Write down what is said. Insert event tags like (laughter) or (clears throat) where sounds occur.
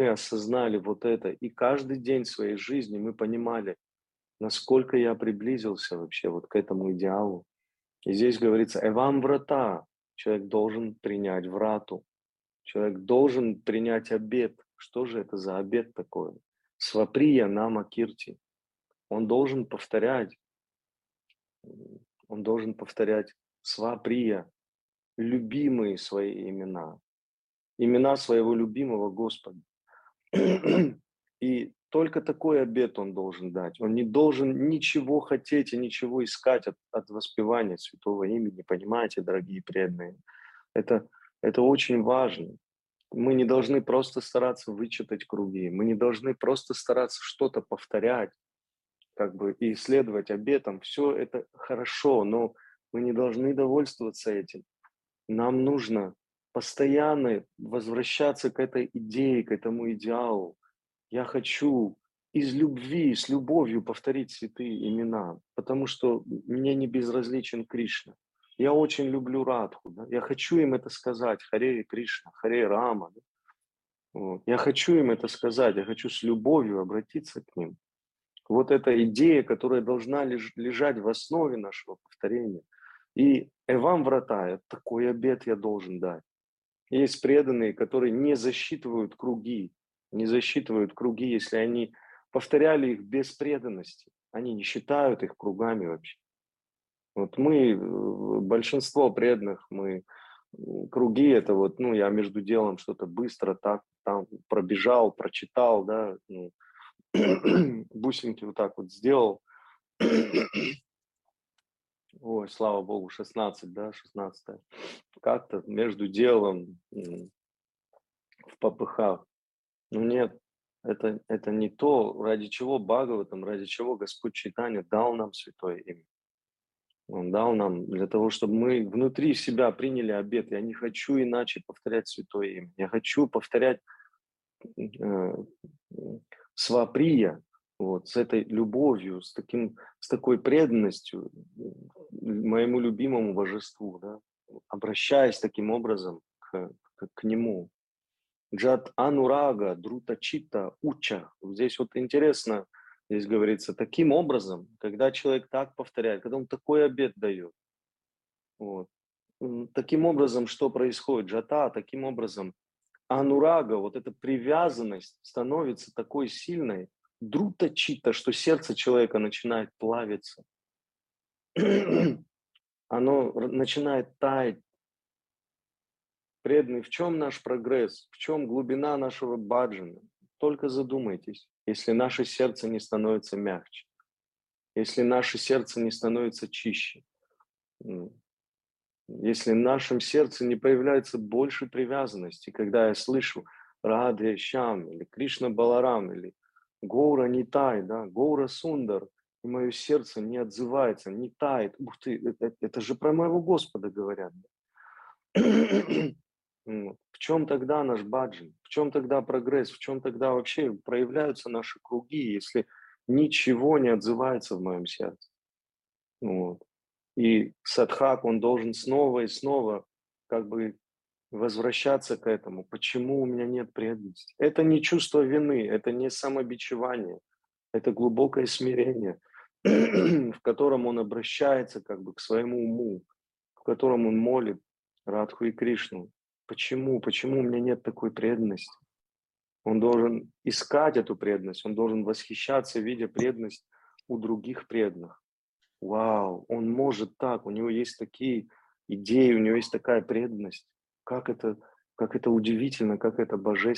мы осознали вот это, и каждый день своей жизни мы понимали, насколько я приблизился вообще вот к этому идеалу. И здесь говорится, «Эвам врата». Человек должен принять врату. Человек должен принять обед. Что же это за обед такой? Сваприя нама кирти. Он должен повторять, он должен повторять сваприя, любимые свои имена, имена своего любимого Господа. (clears throat) И только такой обет он должен дать. Он не должен ничего хотеть и ничего искать от, от воспевания святого имени. Понимаете, дорогие преданные? Это, это очень важно. Мы не должны просто стараться вычитать круги. Мы не должны просто стараться что-то повторять как бы, и исследовать обетам. Все это хорошо, но мы не должны довольствоваться этим. Нам нужно постоянно возвращаться к этой идее, к этому идеалу. Я хочу из любви, с любовью повторить святые имена, потому что мне не безразличен Кришна. Я очень люблю Радху, да? я хочу им это сказать, Харе Кришна, Харе Рама. Да? Вот. Я хочу им это сказать, я хочу с любовью обратиться к ним. Вот эта идея, которая должна лежать в основе нашего повторения. И Эвам врата, такой обед я должен дать. Есть преданные, которые не засчитывают круги, не засчитывают круги, если они повторяли их без преданности. Они не считают их кругами вообще. Вот мы, э, большинство преданных, мы круги это вот, ну, я между делом что-то быстро так там пробежал, прочитал, да, ну, (clears throat) бусинки вот так вот сделал. (clears throat) Ой, слава богу, 16, да, 16 Как-то между делом в попыхах. Ну нет, это, это не то, ради чего Бхагаватам, ради чего Господь Читания дал нам святое имя. Он дал нам для того, чтобы мы внутри себя приняли обет. Я не хочу иначе повторять святое имя. Я хочу повторять э, сваприя, вот, с этой любовью, с, таким, с такой преданностью моему любимому божеству, да, обращаясь таким образом к, к, к нему. Джат анурага, друта чита, уча. Здесь вот интересно, здесь говорится, таким образом, когда человек так повторяет, когда он такой обед дает, вот, таким образом, что происходит? Джата, таким образом, анурага, вот эта привязанность становится такой сильной, друта чита, что сердце человека начинает плавиться. Оно начинает таять Преданный, в чем наш прогресс, в чем глубина нашего баджана? Только задумайтесь, если наше сердце не становится мягче, если наше сердце не становится чище, если в нашем сердце не появляется больше привязанности, когда я слышу Радhe Шам или Кришна Баларам или Гаура Нитай, да, Гаура Сундар, и мое сердце не отзывается, не тает. Ух ты, это, это же про моего Господа говорят. (clears throat) В чем тогда наш баджин? В чем тогда прогресс? В чем тогда вообще проявляются наши круги, если ничего не отзывается в моем сердце? Вот. И садхак, он должен снова и снова как бы возвращаться к этому. Почему у меня нет преданности? Это не чувство вины, это не самобичевание, это глубокое смирение, (clears throat) в котором он обращается как бы к своему уму, в котором он молит Радху и Кришну. Почему? Почему у меня нет такой преданности? Он должен искать эту преданность, он должен восхищаться, видя преданность у других преданных. Вау, он может так, у него есть такие идеи, у него есть такая преданность. Как это, как это удивительно, как это божественно.